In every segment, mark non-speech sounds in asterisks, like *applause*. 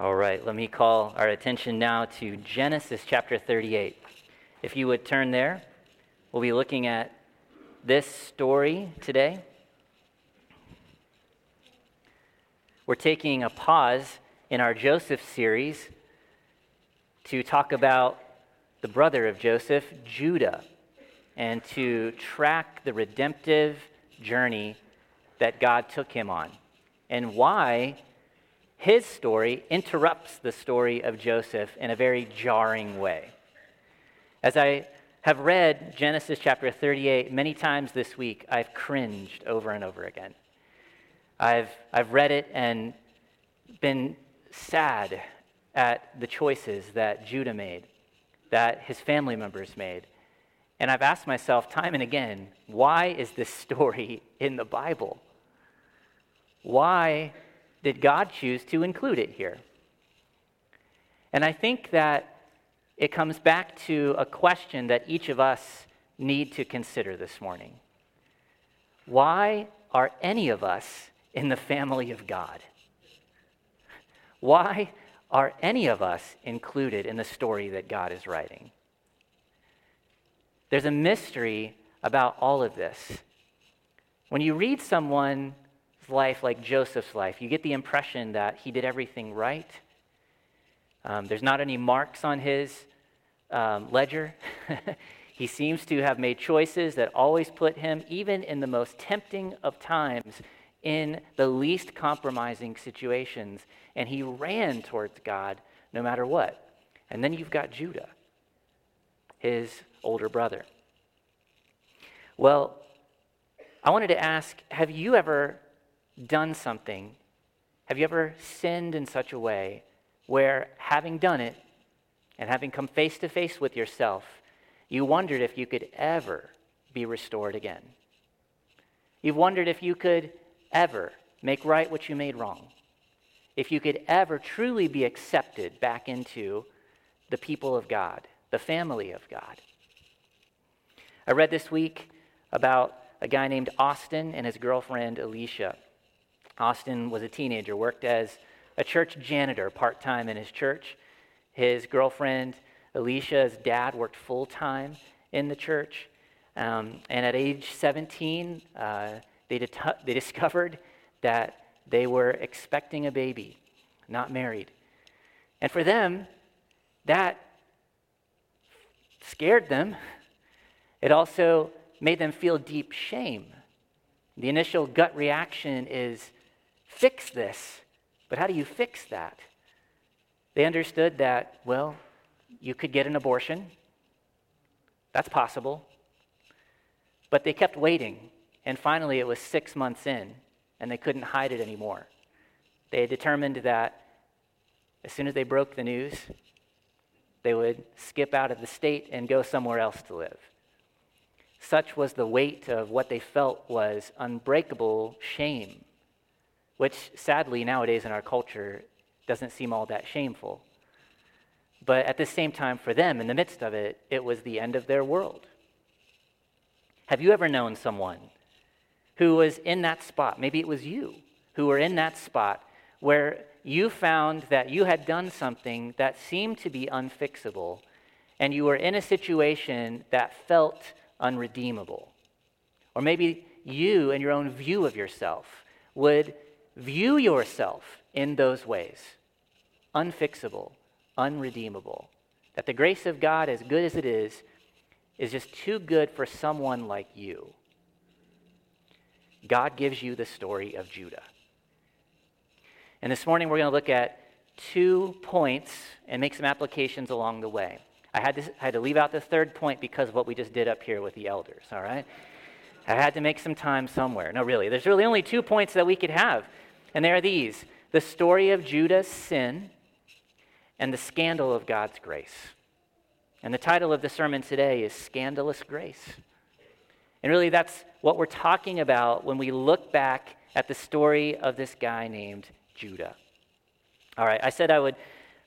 All right, let me call our attention now to Genesis chapter 38. If you would turn there, we'll be looking at this story today. We're taking a pause in our Joseph series to talk about the brother of Joseph, Judah, and to track the redemptive journey that God took him on and why his story interrupts the story of Joseph in a very jarring way. As I have read Genesis chapter 38 many times this week, I've cringed over and over again. I've, I've read it and been sad at the choices that Judah made, that his family members made. And I've asked myself time and again, why is this story in the Bible? Why did God choose to include it here? And I think that it comes back to a question that each of us need to consider this morning. Why are any of us in the family of God? Why are any of us included in the story that God is writing? There's a mystery about all of this. When you read someone's life like Joseph's life, you get the impression that he did everything right. Um, there's not any marks on his um, ledger. *laughs* he seems to have made choices that always put him, even in the most tempting of times, in the least compromising situations. And he ran towards God no matter what. And then you've got Judah, his older brother. Well, I wanted to ask have you ever done something? Have you ever sinned in such a way where, having done it and having come face to face with yourself, you wondered if you could ever be restored again? You've wondered if you could ever make right what you made wrong, if you could ever truly be accepted back into the people of God, the family of God. I read this week about a guy named Austin and his girlfriend Alicia. Austin was a teenager, worked as a church janitor part time in his church. His girlfriend Alicia's dad worked full time in the church. Um, and at age 17, uh, they, det- they discovered that they were expecting a baby, not married. And for them, that scared them it also made them feel deep shame. The initial gut reaction is fix this. But how do you fix that? They understood that, well, you could get an abortion. That's possible. But they kept waiting. And finally, it was six months in, and they couldn't hide it anymore. They determined that as soon as they broke the news, they would skip out of the state and go somewhere else to live. Such was the weight of what they felt was unbreakable shame, which sadly nowadays in our culture doesn't seem all that shameful. But at the same time, for them, in the midst of it, it was the end of their world. Have you ever known someone who was in that spot? Maybe it was you who were in that spot where you found that you had done something that seemed to be unfixable, and you were in a situation that felt unredeemable. Or maybe you, in your own view of yourself, would view yourself in those ways unfixable, unredeemable. That the grace of God, as good as it is, is just too good for someone like you. God gives you the story of Judah. And this morning we're going to look at two points and make some applications along the way. I had, to, I had to leave out the third point because of what we just did up here with the elders, all right? I had to make some time somewhere. No, really, there's really only two points that we could have, and they are these the story of Judah's sin and the scandal of God's grace. And the title of the sermon today is Scandalous Grace. And really, that's what we're talking about when we look back at the story of this guy named Judah. All right, I said I would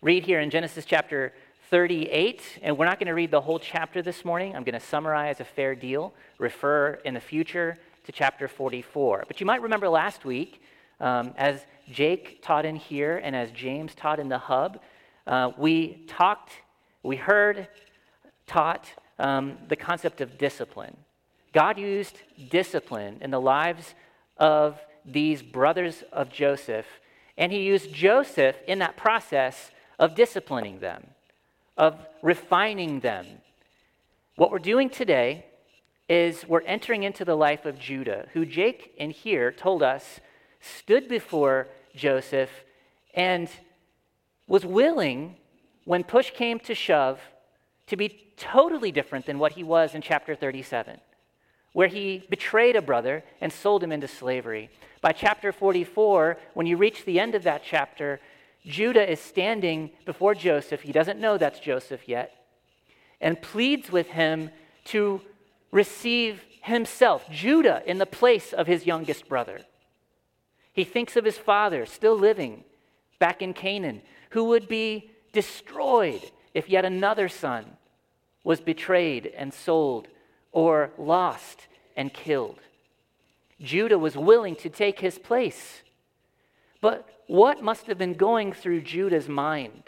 read here in Genesis chapter 38, and we're not going to read the whole chapter this morning. I'm going to summarize a fair deal, refer in the future to chapter 44. But you might remember last week, Um, as Jake taught in here and as James taught in the hub, uh, we talked, we heard, taught um, the concept of discipline. God used discipline in the lives of these brothers of Joseph, and he used Joseph in that process of disciplining them, of refining them. What we're doing today is we're entering into the life of Judah, who Jake in here told us stood before Joseph and was willing, when push came to shove, to be totally different than what he was in chapter 37, where he betrayed a brother and sold him into slavery. By chapter 44, when you reach the end of that chapter, Judah is standing before Joseph. He doesn't know that's Joseph yet, and pleads with him to receive himself, Judah, in the place of his youngest brother. He thinks of his father still living back in Canaan, who would be destroyed if yet another son was betrayed and sold or lost and killed. Judah was willing to take his place. But what must have been going through Judah's mind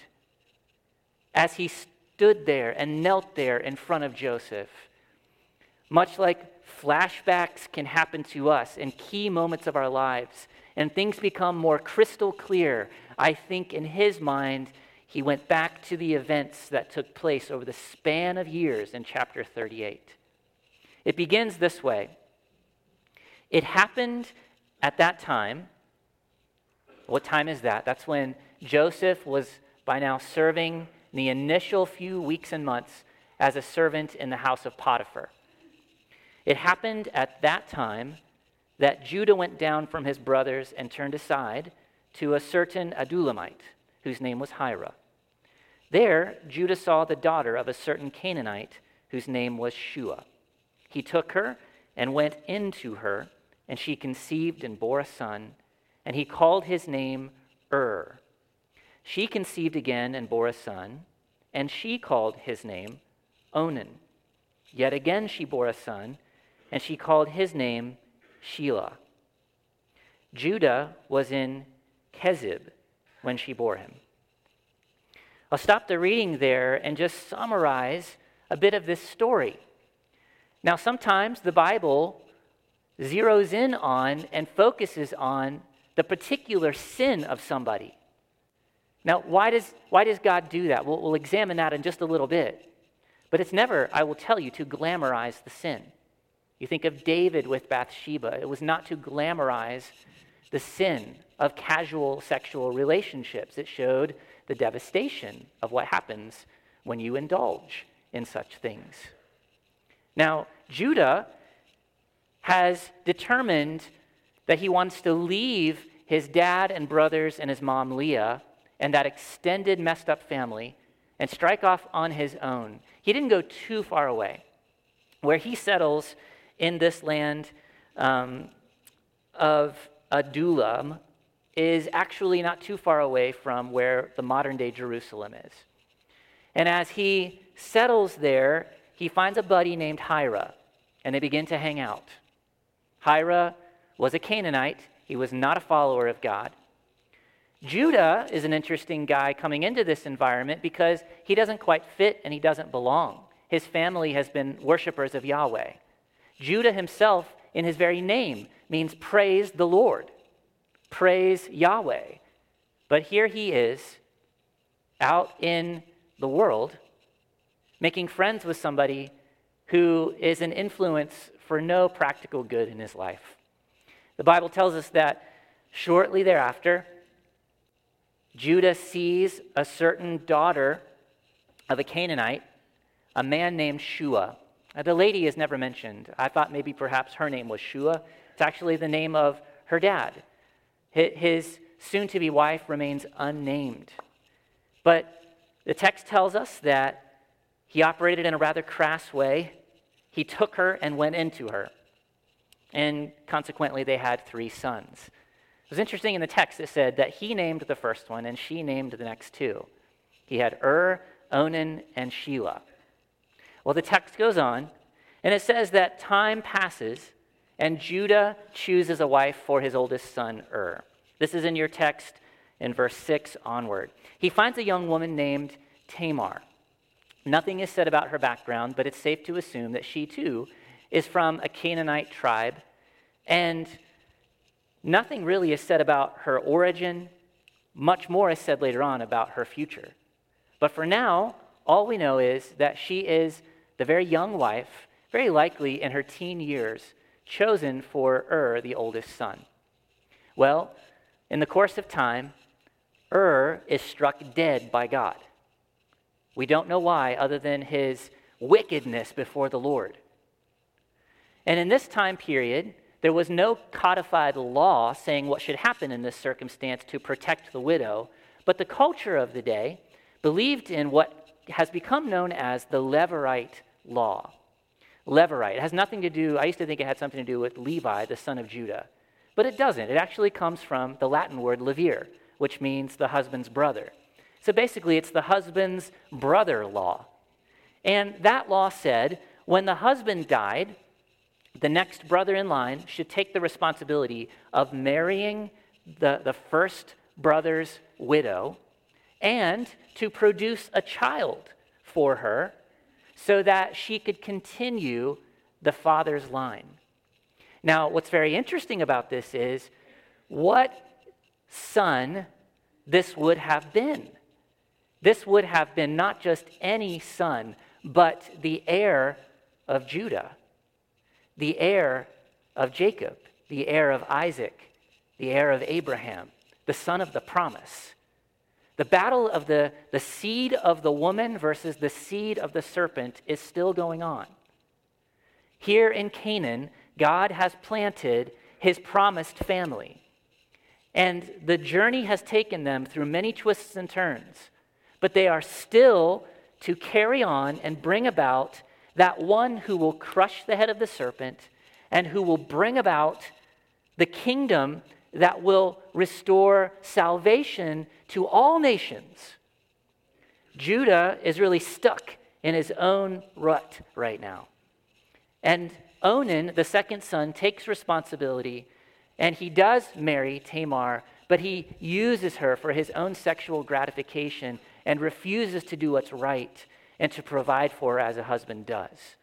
as he stood there and knelt there in front of Joseph? Much like flashbacks can happen to us in key moments of our lives, and things become more crystal clear, I think in his mind, he went back to the events that took place over the span of years in chapter 38. It begins this way It happened at that time. What time is that? That's when Joseph was by now serving the initial few weeks and months as a servant in the house of Potiphar. It happened at that time that Judah went down from his brothers and turned aside to a certain Adullamite, whose name was Hira. There, Judah saw the daughter of a certain Canaanite, whose name was Shua. He took her and went into her, and she conceived and bore a son, and he called his name Ur. She conceived again and bore a son, and she called his name Onan. Yet again she bore a son, and she called his name Shelah. Judah was in Chezib when she bore him. I'll stop the reading there and just summarize a bit of this story. Now, sometimes the Bible zeroes in on and focuses on the particular sin of somebody. Now, why does, why does God do that? We'll, we'll examine that in just a little bit. But it's never, I will tell you, to glamorize the sin. You think of David with Bathsheba. It was not to glamorize the sin of casual sexual relationships, it showed the devastation of what happens when you indulge in such things. Now, Judah has determined that he wants to leave his dad and brothers and his mom Leah and that extended messed up family and strike off on his own. He didn't go too far away. Where he settles in this land um, of Adullam is actually not too far away from where the modern day Jerusalem is. And as he settles there, he finds a buddy named Hira, and they begin to hang out. Hira was a Canaanite, he was not a follower of God. Judah is an interesting guy coming into this environment because he doesn't quite fit and he doesn't belong. His family has been worshipers of Yahweh. Judah himself, in his very name, means praise the Lord, praise Yahweh. But here he is out in the world making friends with somebody who is an influence for no practical good in his life. The Bible tells us that shortly thereafter, Judah sees a certain daughter of a Canaanite, a man named Shua. Now, the lady is never mentioned. I thought maybe perhaps her name was Shua. It's actually the name of her dad. His soon to be wife remains unnamed. But the text tells us that he operated in a rather crass way. He took her and went into her. And consequently, they had three sons. It was interesting in the text, it said that he named the first one and she named the next two. He had Ur, Onan, and Shelah. Well, the text goes on, and it says that time passes, and Judah chooses a wife for his oldest son, Ur. This is in your text in verse 6 onward. He finds a young woman named Tamar. Nothing is said about her background, but it's safe to assume that she too is from a Canaanite tribe. And nothing really is said about her origin. Much more is said later on about her future. But for now, all we know is that she is the very young wife, very likely in her teen years, chosen for Ur, the oldest son. Well, in the course of time, Ur is struck dead by God. We don't know why, other than his wickedness before the Lord. And in this time period, there was no codified law saying what should happen in this circumstance to protect the widow, but the culture of the day believed in what has become known as the Levirate law. Levirate. It has nothing to do, I used to think it had something to do with Levi, the son of Judah. But it doesn't. It actually comes from the Latin word levir, which means the husband's brother. So basically, it's the husband's brother law. And that law said when the husband died, the next brother in line should take the responsibility of marrying the, the first brother's widow and to produce a child for her so that she could continue the father's line. Now, what's very interesting about this is what son this would have been. This would have been not just any son, but the heir of Judah the heir of Jacob, the heir of Isaac, the heir of Abraham, the son of the promise. The battle of the, the seed of the woman versus the seed of the serpent is still going on. Here in Canaan, God has planted his promised family. And the journey has taken them through many twists and turns, but they are still to carry on and bring about that one who will crush the head of the serpent and who will bring about the kingdom that will restore salvation to all nations. Judah is really stuck in his own rut right now. And Onan, the second son, takes responsibility and he does marry Tamar, but he uses her for his own sexual gratification and refuses to do what's right and to provide for her as a husband does.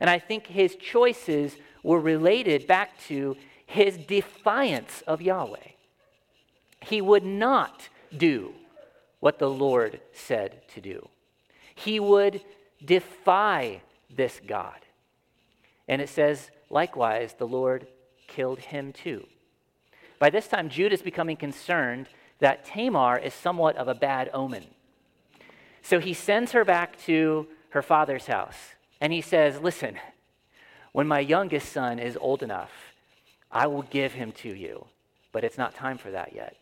And I think his choices were related back to his defiance of Yahweh. He would not do what the Lord said to do, he would defy this God. And it says, likewise, the Lord killed him too. By this time, Judah is becoming concerned that Tamar is somewhat of a bad omen. So he sends her back to her father's house and he says, Listen, when my youngest son is old enough, I will give him to you, but it's not time for that yet.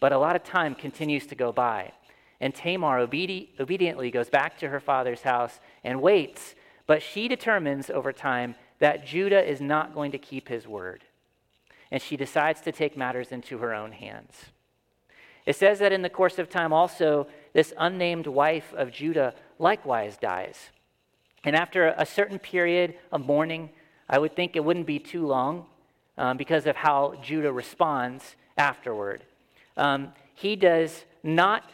But a lot of time continues to go by, and Tamar obedi- obediently goes back to her father's house and waits, but she determines over time that Judah is not going to keep his word. And she decides to take matters into her own hands. It says that in the course of time, also, this unnamed wife of Judah likewise dies. And after a certain period of mourning, I would think it wouldn't be too long um, because of how Judah responds afterward. Um, he does not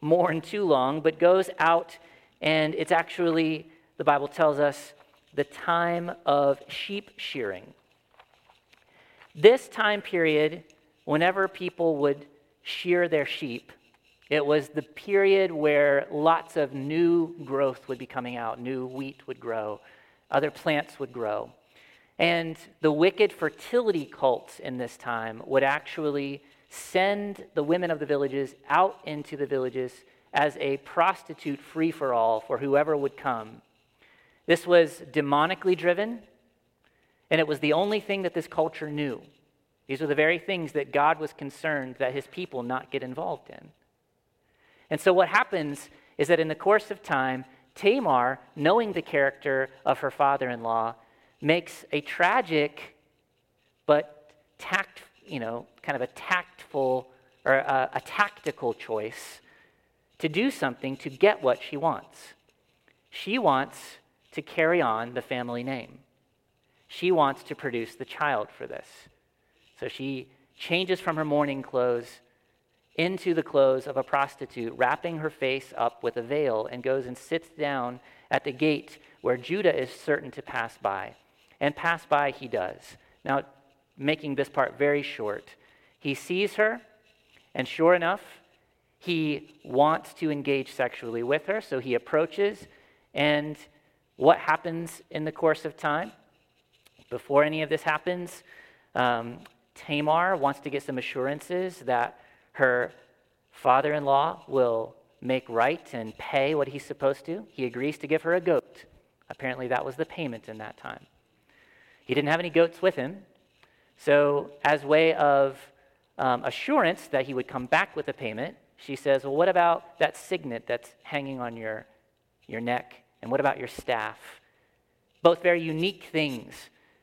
mourn too long, but goes out, and it's actually, the Bible tells us, the time of sheep shearing. This time period, whenever people would shear their sheep. It was the period where lots of new growth would be coming out, new wheat would grow, other plants would grow. And the wicked fertility cults in this time would actually send the women of the villages out into the villages as a prostitute free for all for whoever would come. This was demonically driven, and it was the only thing that this culture knew. These were the very things that God was concerned that his people not get involved in. And so what happens is that in the course of time, Tamar, knowing the character of her father in law, makes a tragic but tact, you know, kind of a tactful or a, a tactical choice to do something to get what she wants. She wants to carry on the family name. She wants to produce the child for this. So she changes from her mourning clothes into the clothes of a prostitute, wrapping her face up with a veil, and goes and sits down at the gate where Judah is certain to pass by. And pass by he does. Now, making this part very short, he sees her, and sure enough, he wants to engage sexually with her, so he approaches. And what happens in the course of time? Before any of this happens, um, Tamar wants to get some assurances that her father in law will make right and pay what he's supposed to. He agrees to give her a goat. Apparently, that was the payment in that time. He didn't have any goats with him. So, as way of um, assurance that he would come back with the payment, she says, Well, what about that signet that's hanging on your, your neck? And what about your staff? Both very unique things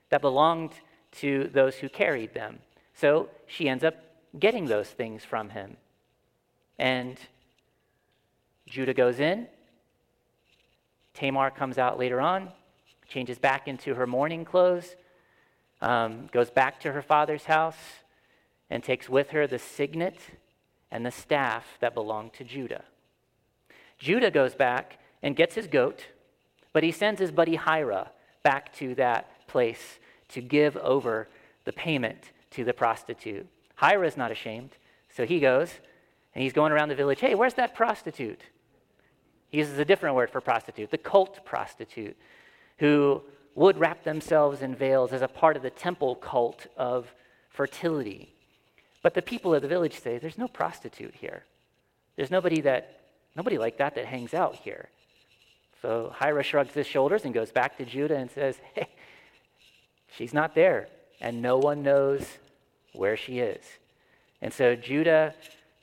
that belonged to those who carried them. So she ends up getting those things from him. And Judah goes in. Tamar comes out later on, changes back into her mourning clothes, um, goes back to her father's house, and takes with her the signet and the staff that belonged to Judah. Judah goes back and gets his goat, but he sends his buddy Hira back to that place to give over the payment to the prostitute. Hira is not ashamed, so he goes and he's going around the village. Hey, where's that prostitute? He uses a different word for prostitute, the cult prostitute, who would wrap themselves in veils as a part of the temple cult of fertility. But the people of the village say, there's no prostitute here. There's nobody that nobody like that that hangs out here. So Hira shrugs his shoulders and goes back to Judah and says, *laughs* Hey, she's not there, and no one knows where she is. And so Judah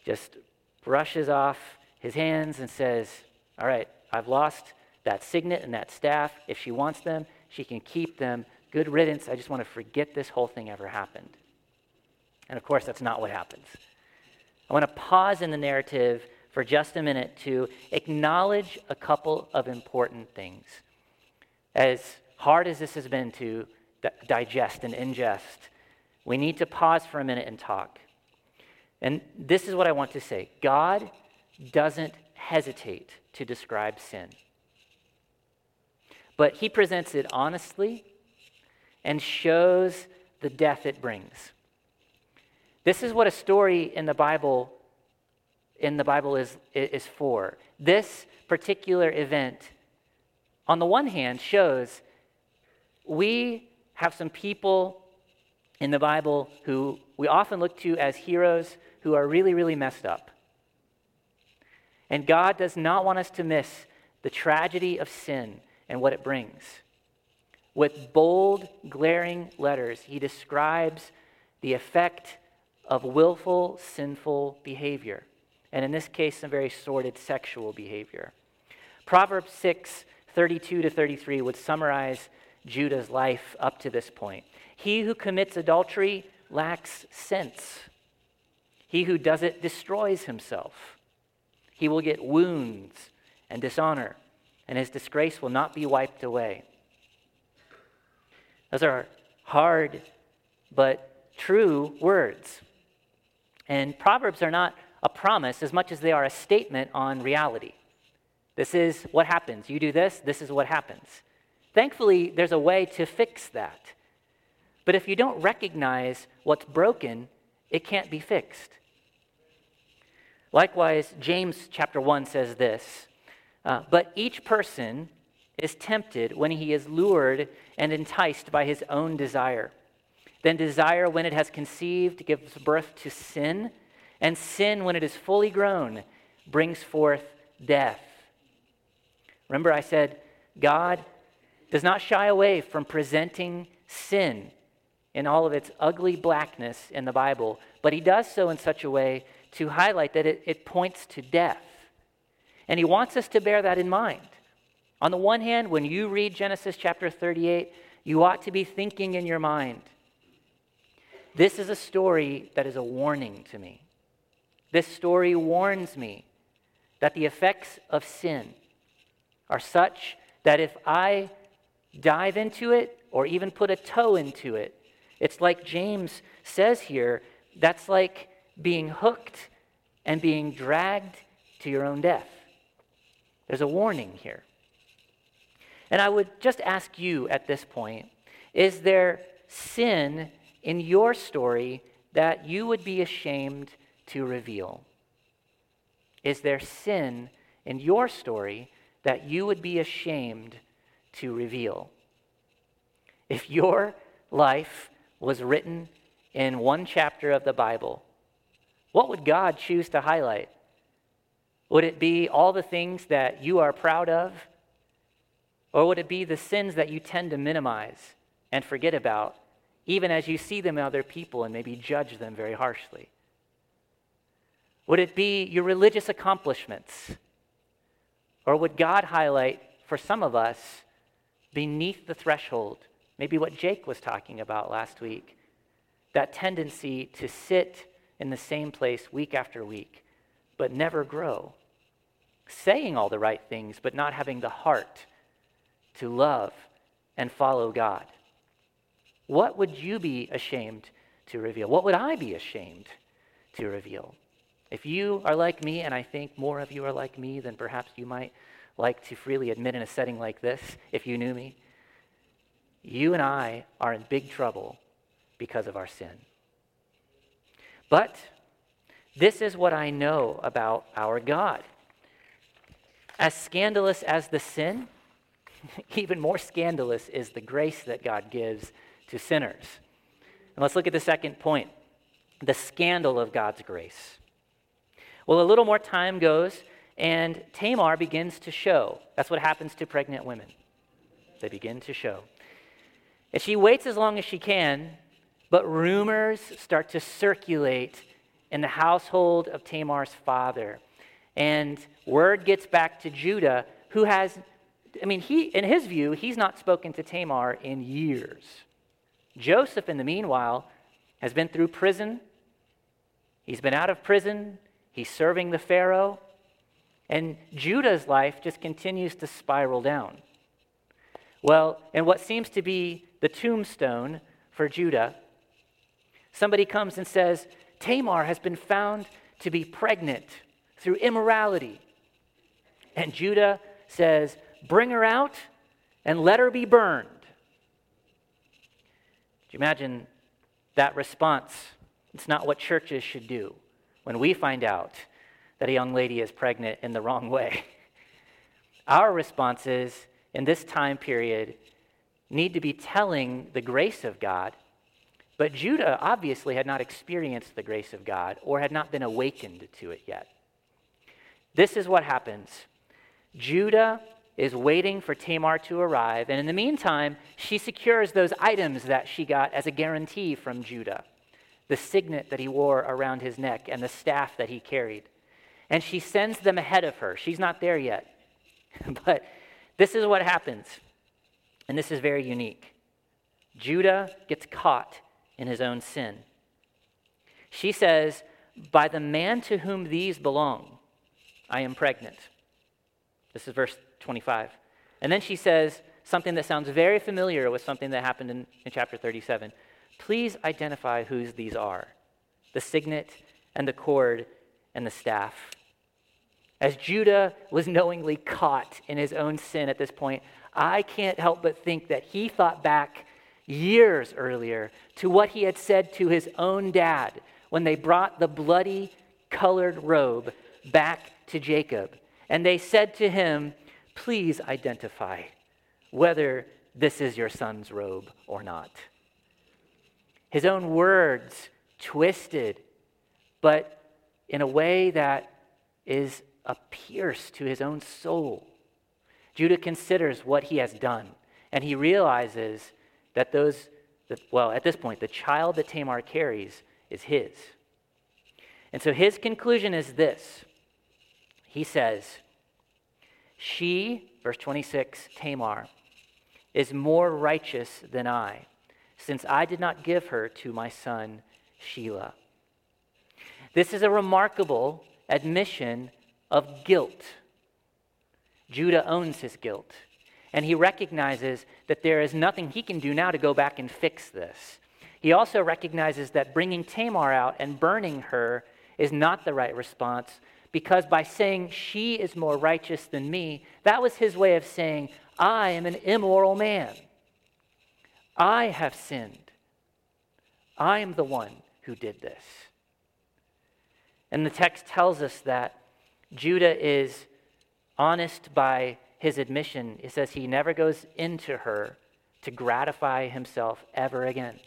just brushes off his hands and says, All right, I've lost that signet and that staff. If she wants them, she can keep them. Good riddance. I just want to forget this whole thing ever happened. And of course, that's not what happens. I want to pause in the narrative for just a minute to acknowledge a couple of important things. As hard as this has been to digest and ingest, we need to pause for a minute and talk. And this is what I want to say God doesn't hesitate to describe sin, but He presents it honestly and shows the death it brings. This is what a story in the Bible in the Bible is, is for. This particular event, on the one hand, shows we have some people in the Bible who we often look to as heroes who are really, really messed up. And God does not want us to miss the tragedy of sin and what it brings. With bold, glaring letters, he describes the effect of willful, sinful behavior. And in this case, some very sordid sexual behavior. Proverbs 6 32 to 33 would summarize Judah's life up to this point. He who commits adultery lacks sense. He who does it destroys himself. He will get wounds and dishonor, and his disgrace will not be wiped away. Those are hard but true words. And Proverbs are not a promise as much as they are a statement on reality. This is what happens. You do this, this is what happens. Thankfully, there's a way to fix that. But if you don't recognize what's broken, it can't be fixed. Likewise, James chapter 1 says this uh, But each person is tempted when he is lured and enticed by his own desire. Then desire, when it has conceived, gives birth to sin, and sin, when it is fully grown, brings forth death. Remember, I said, God does not shy away from presenting sin in all of its ugly blackness in the Bible, but he does so in such a way to highlight that it, it points to death. And he wants us to bear that in mind. On the one hand, when you read Genesis chapter 38, you ought to be thinking in your mind, this is a story that is a warning to me. This story warns me that the effects of sin are such that if I dive into it or even put a toe into it, it's like James says here that's like being hooked and being dragged to your own death. There's a warning here. And I would just ask you at this point is there sin in your story that you would be ashamed to reveal? Is there sin in your story that you would be ashamed to reveal? If your life was written in one chapter of the Bible, what would God choose to highlight? Would it be all the things that you are proud of? Or would it be the sins that you tend to minimize and forget about, even as you see them in other people and maybe judge them very harshly? Would it be your religious accomplishments? Or would God highlight for some of us beneath the threshold, maybe what Jake was talking about last week, that tendency to sit in the same place week after week, but never grow? Saying all the right things, but not having the heart to love and follow God. What would you be ashamed to reveal? What would I be ashamed to reveal? If you are like me, and I think more of you are like me than perhaps you might like to freely admit in a setting like this, if you knew me, you and I are in big trouble because of our sin. But this is what I know about our God. As scandalous as the sin, *laughs* even more scandalous is the grace that God gives to sinners. And let's look at the second point the scandal of God's grace. Well, a little more time goes, and Tamar begins to show. That's what happens to pregnant women. They begin to show. And she waits as long as she can, but rumors start to circulate in the household of Tamar's father. And word gets back to Judah, who has, I mean, he, in his view, he's not spoken to Tamar in years. Joseph, in the meanwhile, has been through prison. He's been out of prison. He's serving the Pharaoh. And Judah's life just continues to spiral down. Well, in what seems to be the tombstone for Judah, somebody comes and says, Tamar has been found to be pregnant through immorality. And Judah says, Bring her out and let her be burned. Do you imagine that response? It's not what churches should do when we find out that a young lady is pregnant in the wrong way. *laughs* Our responses in this time period need to be telling the grace of God. But Judah obviously had not experienced the grace of God or had not been awakened to it yet. This is what happens Judah is waiting for Tamar to arrive, and in the meantime, she secures those items that she got as a guarantee from Judah the signet that he wore around his neck and the staff that he carried. And she sends them ahead of her. She's not there yet. *laughs* but this is what happens. And this is very unique. Judah gets caught in his own sin. She says, By the man to whom these belong, I am pregnant. This is verse 25. And then she says something that sounds very familiar with something that happened in, in chapter 37. Please identify whose these are the signet and the cord and the staff. As Judah was knowingly caught in his own sin at this point, I can't help but think that he thought back years earlier to what he had said to his own dad when they brought the bloody colored robe back to Jacob. And they said to him, Please identify whether this is your son's robe or not his own words twisted, but in a way that is a pierce to his own soul. Judah considers what he has done, and he realizes that those, that, well, at this point, the child that Tamar carries is his. And so his conclusion is this He says, She, verse 26, Tamar, is more righteous than I since I did not give her to my son Shelah. This is a remarkable admission of guilt. Judah owns his guilt, and he recognizes that there is nothing he can do now to go back and fix this. He also recognizes that bringing Tamar out and burning her is not the right response because by saying she is more righteous than me, that was his way of saying, I am an immoral man. I have sinned. I am the one who did this. And the text tells us that Judah is honest by his admission. It says he never goes into her to gratify himself ever again.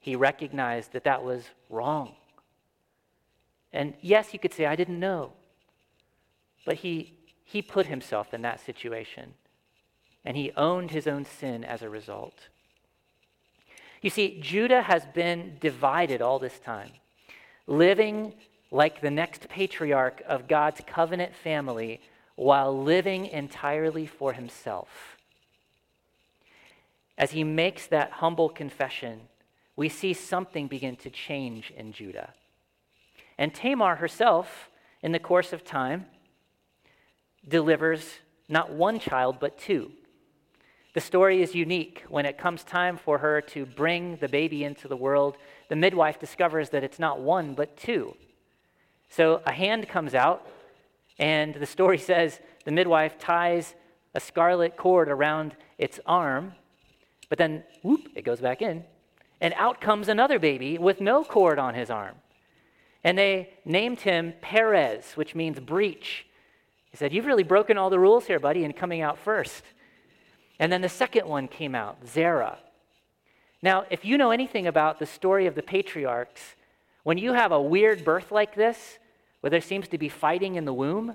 He recognized that that was wrong. And yes, you could say, I didn't know. But he, he put himself in that situation, and he owned his own sin as a result. You see, Judah has been divided all this time, living like the next patriarch of God's covenant family while living entirely for himself. As he makes that humble confession, we see something begin to change in Judah. And Tamar herself, in the course of time, delivers not one child, but two. The story is unique. When it comes time for her to bring the baby into the world, the midwife discovers that it's not one, but two. So a hand comes out, and the story says the midwife ties a scarlet cord around its arm, but then, whoop, it goes back in, and out comes another baby with no cord on his arm. And they named him Perez, which means breach. He said, You've really broken all the rules here, buddy, in coming out first. And then the second one came out, Zerah. Now, if you know anything about the story of the patriarchs, when you have a weird birth like this, where there seems to be fighting in the womb,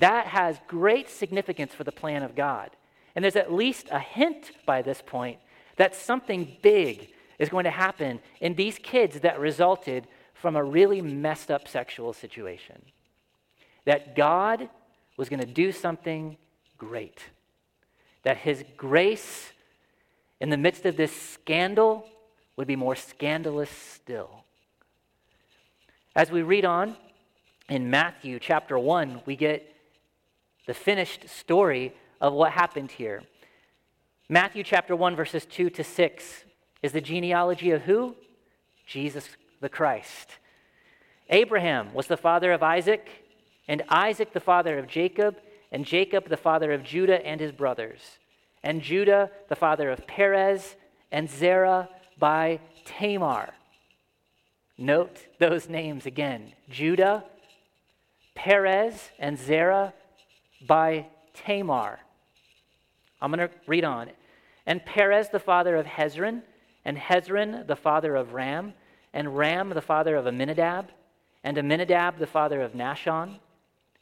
that has great significance for the plan of God. And there's at least a hint by this point that something big is going to happen in these kids that resulted from a really messed up sexual situation. That God was going to do something great. That his grace in the midst of this scandal would be more scandalous still. As we read on in Matthew chapter 1, we get the finished story of what happened here. Matthew chapter 1, verses 2 to 6 is the genealogy of who? Jesus the Christ. Abraham was the father of Isaac, and Isaac the father of Jacob, and Jacob the father of Judah and his brothers, and Judah the father of Perez, and Zerah by Tamar. Note those names again Judah, Perez, and Zerah by Tamar. I'm going to read on. And Perez, the father of Hezron, and Hezron, the father of Ram, and Ram, the father of Amminadab, and Amminadab, the father of Nahshon,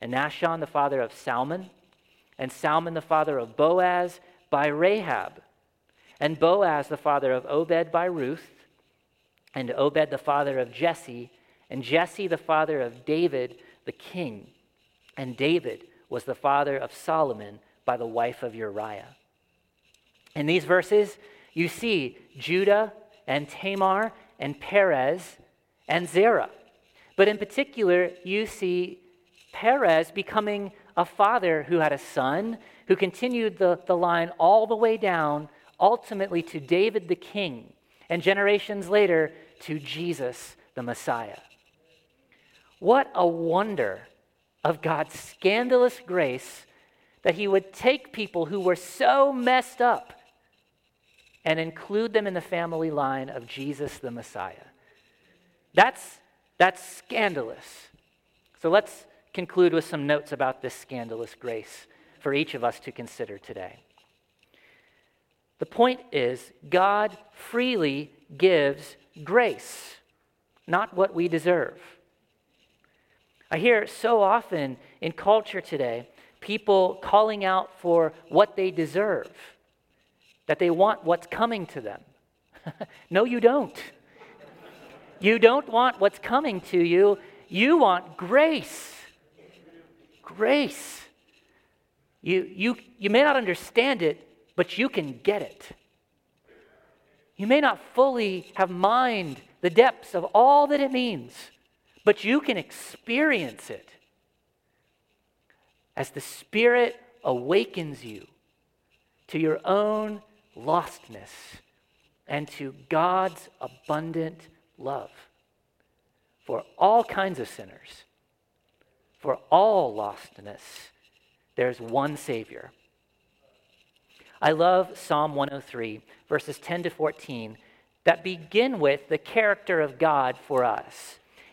and Nahshon, the father of Salmon, and Salmon, the father of Boaz by Rahab, and Boaz, the father of Obed by Ruth, and Obed, the father of Jesse, and Jesse, the father of David, the king, and David was the father of Solomon by the wife of Uriah. In these verses, you see Judah and Tamar and Perez and Zerah. But in particular, you see Perez becoming a father who had a son, who continued the, the line all the way down, ultimately to David the king, and generations later to Jesus the Messiah. What a wonder of God's scandalous grace that He would take people who were so messed up and include them in the family line of Jesus the Messiah. That's, that's scandalous. So let's conclude with some notes about this scandalous grace for each of us to consider today. The point is, God freely gives grace, not what we deserve. I hear so often in culture today people calling out for what they deserve that they want what's coming to them. *laughs* no, you don't. You don't want what's coming to you. You want grace. Grace. You, you, you may not understand it, but you can get it. You may not fully have mined the depths of all that it means, but you can experience it as the Spirit awakens you to your own lostness and to God's abundant love for all kinds of sinners, for all lostness, there's one Savior. I love Psalm 103, verses 10 to 14, that begin with the character of God for us.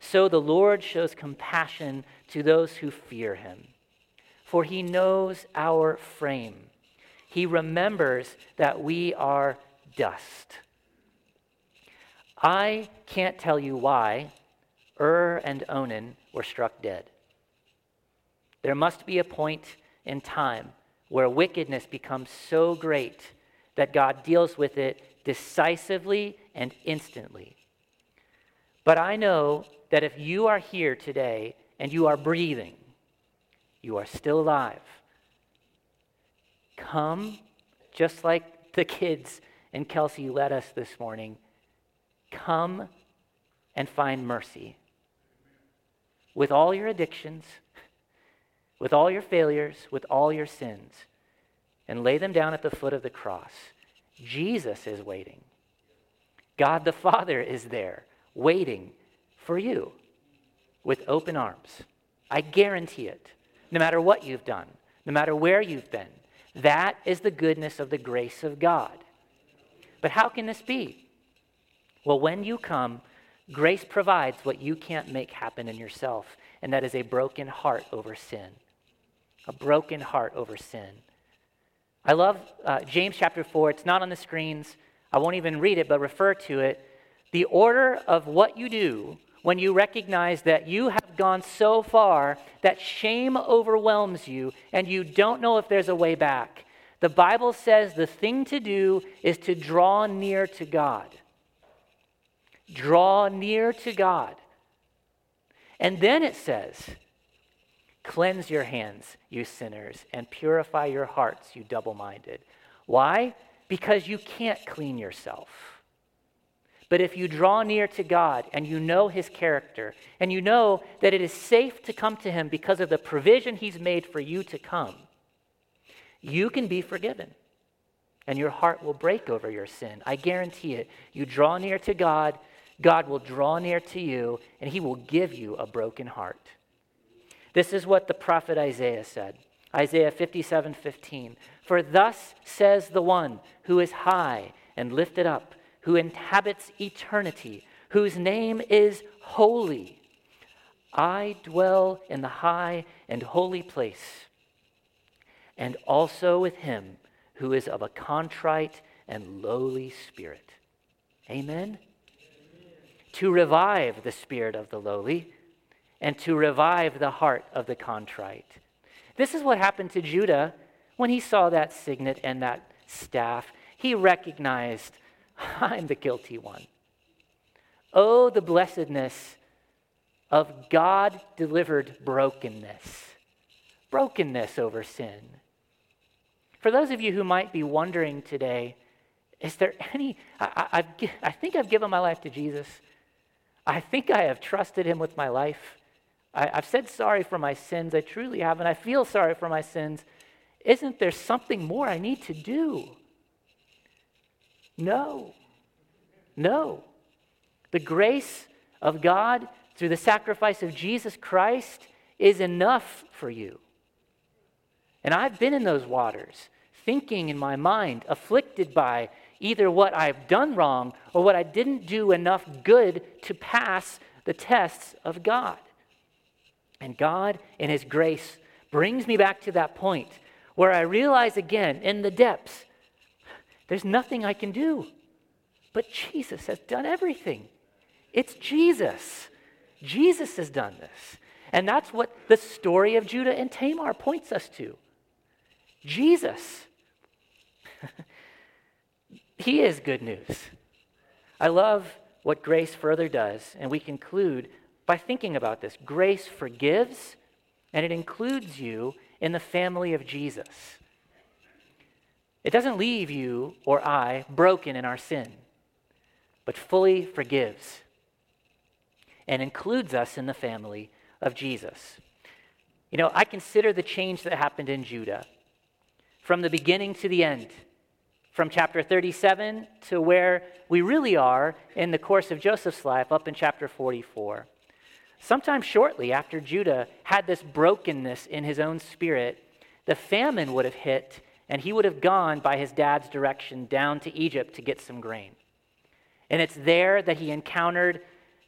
so the Lord shows compassion to those who fear him. For he knows our frame. He remembers that we are dust. I can't tell you why Ur and Onan were struck dead. There must be a point in time where wickedness becomes so great that God deals with it decisively and instantly. But I know that if you are here today and you are breathing, you are still alive. Come, just like the kids and Kelsey led us this morning, come and find mercy. With all your addictions, with all your failures, with all your sins, and lay them down at the foot of the cross. Jesus is waiting. God the Father is there, waiting for you with open arms. I guarantee it. No matter what you've done, no matter where you've been, that is the goodness of the grace of God. But how can this be? Well, when you come, grace provides what you can't make happen in yourself, and that is a broken heart over sin. A broken heart over sin. I love uh, James chapter 4. It's not on the screens. I won't even read it, but refer to it. The order of what you do when you recognize that you have gone so far that shame overwhelms you and you don't know if there's a way back. The Bible says the thing to do is to draw near to God. Draw near to God. And then it says, Cleanse your hands, you sinners, and purify your hearts, you double minded. Why? Because you can't clean yourself. But if you draw near to God and you know his character, and you know that it is safe to come to him because of the provision he's made for you to come, you can be forgiven. And your heart will break over your sin. I guarantee it. You draw near to God, God will draw near to you, and he will give you a broken heart. This is what the prophet Isaiah said. Isaiah 57 15. For thus says the one who is high and lifted up, who inhabits eternity, whose name is holy. I dwell in the high and holy place and also with him who is of a contrite and lowly spirit. Amen? Amen? To revive the spirit of the lowly and to revive the heart of the contrite. This is what happened to Judah when he saw that signet and that staff. He recognized, *laughs* I'm the guilty one. Oh, the blessedness of God delivered brokenness. Brokenness over sin. For those of you who might be wondering today, is there any, I, I, I think I've given my life to Jesus. I think I have trusted him with my life. I, I've said sorry for my sins. I truly have, and I feel sorry for my sins. Isn't there something more I need to do? No. No. The grace of God through the sacrifice of Jesus Christ is enough for you. And I've been in those waters thinking in my mind, afflicted by either what I've done wrong or what I didn't do enough good to pass the tests of God. And God, in His grace, brings me back to that point where I realize again in the depths, there's nothing I can do. But Jesus has done everything. It's Jesus. Jesus has done this. And that's what the story of Judah and Tamar points us to. Jesus *laughs* he is good news. I love what grace further does, and we conclude by thinking about this. Grace forgives, and it includes you in the family of Jesus. It doesn't leave you or I broken in our sin, but fully forgives and includes us in the family of Jesus. You know, I consider the change that happened in Judah from the beginning to the end, from chapter 37 to where we really are in the course of Joseph's life up in chapter 44. Sometime shortly after Judah had this brokenness in his own spirit, the famine would have hit and he would have gone by his dad's direction down to Egypt to get some grain. And it's there that he encountered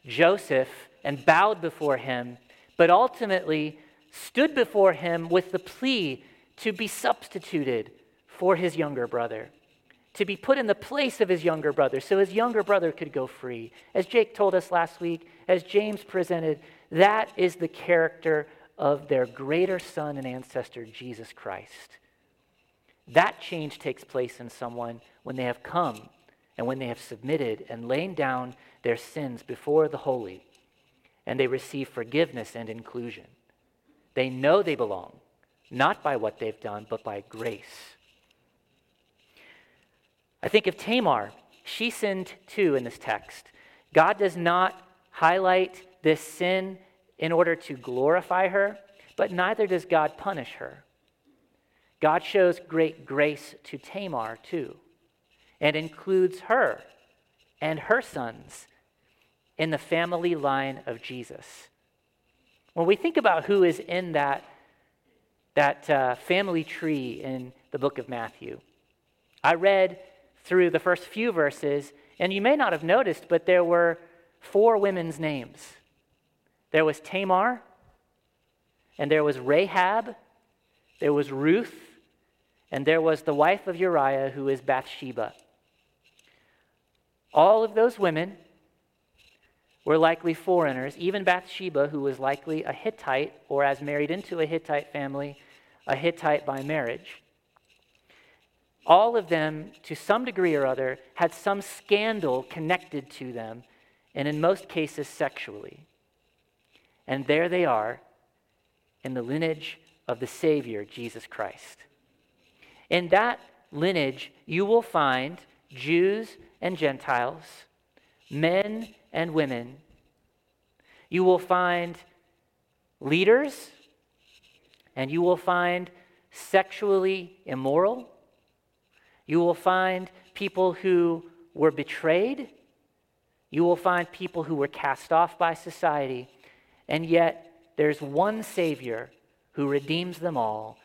Joseph and bowed before him, but ultimately stood before him with the plea to be substituted for his younger brother, to be put in the place of his younger brother so his younger brother could go free. As Jake told us last week, as James presented, that is the character of their greater son and ancestor, Jesus Christ. That change takes place in someone when they have come and when they have submitted and laid down their sins before the holy and they receive forgiveness and inclusion. They know they belong, not by what they've done, but by grace. I think of Tamar. She sinned too in this text. God does not highlight this sin in order to glorify her, but neither does God punish her. God shows great grace to Tamar too, and includes her and her sons in the family line of Jesus. When we think about who is in that, that uh, family tree in the book of Matthew, I read through the first few verses, and you may not have noticed, but there were four women's names. There was Tamar, and there was Rahab, there was Ruth, and there was the wife of Uriah, who is Bathsheba. All of those women were likely foreigners. Even Bathsheba, who was likely a Hittite, or as married into a Hittite family, a Hittite by marriage. All of them, to some degree or other, had some scandal connected to them, and in most cases, sexually. And there they are in the lineage of the Savior, Jesus Christ. In that lineage, you will find Jews and Gentiles, men and women. You will find leaders, and you will find sexually immoral. You will find people who were betrayed. You will find people who were cast off by society. And yet, there's one Savior who redeems them all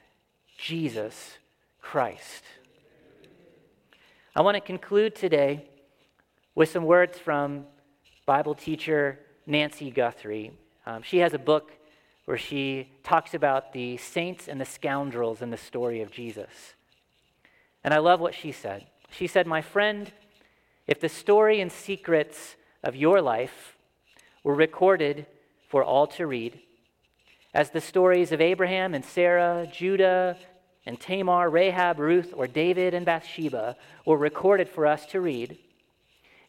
Jesus Christ. I want to conclude today with some words from Bible teacher Nancy Guthrie. Um, she has a book where she talks about the saints and the scoundrels in the story of Jesus. And I love what she said. She said, My friend, if the story and secrets of your life were recorded for all to read, as the stories of Abraham and Sarah, Judah and Tamar, Rahab, Ruth, or David and Bathsheba were recorded for us to read,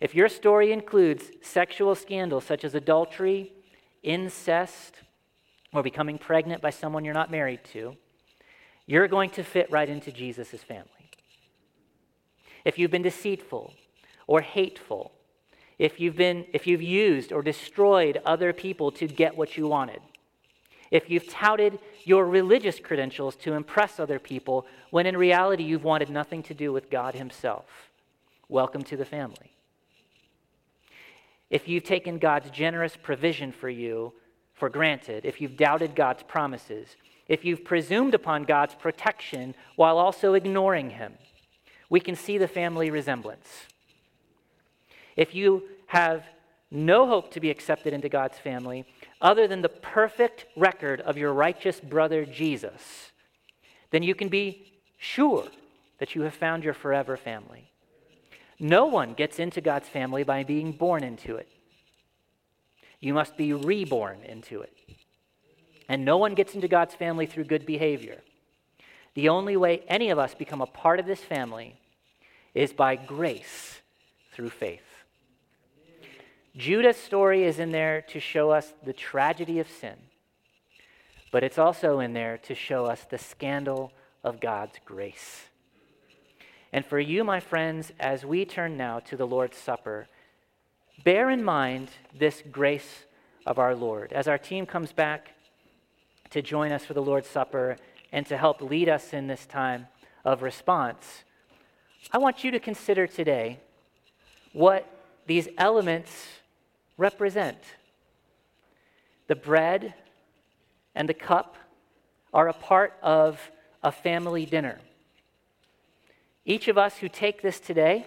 if your story includes sexual scandals such as adultery, incest, or becoming pregnant by someone you're not married to, you're going to fit right into Jesus' family. If you've been deceitful or hateful, if you've, been, if you've used or destroyed other people to get what you wanted, if you've touted your religious credentials to impress other people when in reality you've wanted nothing to do with God Himself, welcome to the family if you've taken God's generous provision for you for granted, if you've doubted God's promises, if you've presumed upon God's protection while also ignoring Him, we can see the family resemblance. If you have no hope to be accepted into God's family other than the perfect record of your righteous brother Jesus, then you can be sure that you have found your forever family. No one gets into God's family by being born into it. You must be reborn into it. And no one gets into God's family through good behavior. The only way any of us become a part of this family is by grace through faith. Judah's story is in there to show us the tragedy of sin, but it's also in there to show us the scandal of God's grace. And for you, my friends, as we turn now to the Lord's Supper, bear in mind this grace of our Lord. As our team comes back to join us for the Lord's Supper and to help lead us in this time of response, I want you to consider today what these elements represent. The bread and the cup are a part of a family dinner. Each of us who take this today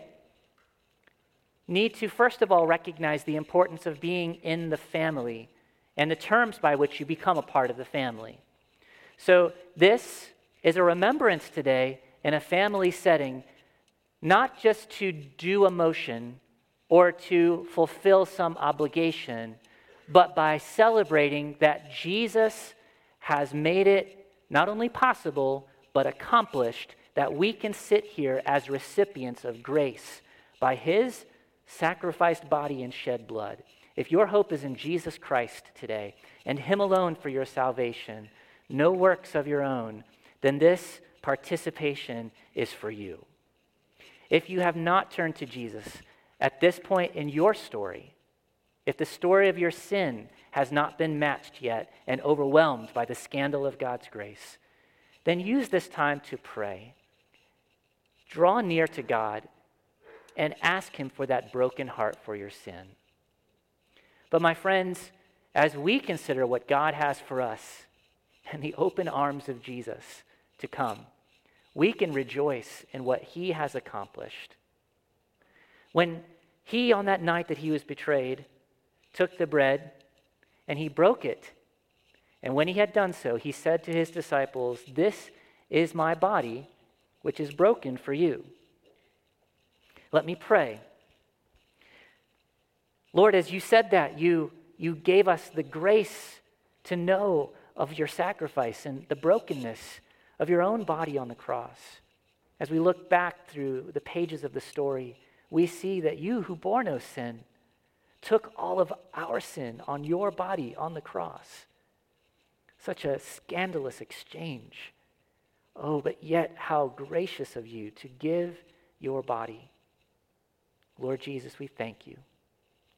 need to, first of all, recognize the importance of being in the family and the terms by which you become a part of the family. So, this is a remembrance today in a family setting, not just to do a motion or to fulfill some obligation, but by celebrating that Jesus has made it not only possible, but accomplished that we can sit here as recipients of grace by his sacrificed body and shed blood. If your hope is in Jesus Christ today and him alone for your salvation, no works of your own, then this participation is for you. If you have not turned to Jesus at this point in your story, if the story of your sin has not been matched yet and overwhelmed by the scandal of God's grace, then use this time to pray. Draw near to God and ask Him for that broken heart for your sin. But, my friends, as we consider what God has for us and the open arms of Jesus to come, we can rejoice in what He has accomplished. When He, on that night that He was betrayed, took the bread and He broke it. And when He had done so, He said to His disciples, This is my body, which is broken for you. Let me pray. Lord, as you said that, you, you gave us the grace to know of your sacrifice and the brokenness of your own body on the cross. As we look back through the pages of the story, we see that you, who bore no sin, took all of our sin on your body on the cross. Such a scandalous exchange. Oh, but yet how gracious of you to give your body Lord Jesus, we thank you.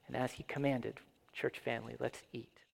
And as he commanded, church family, let's eat.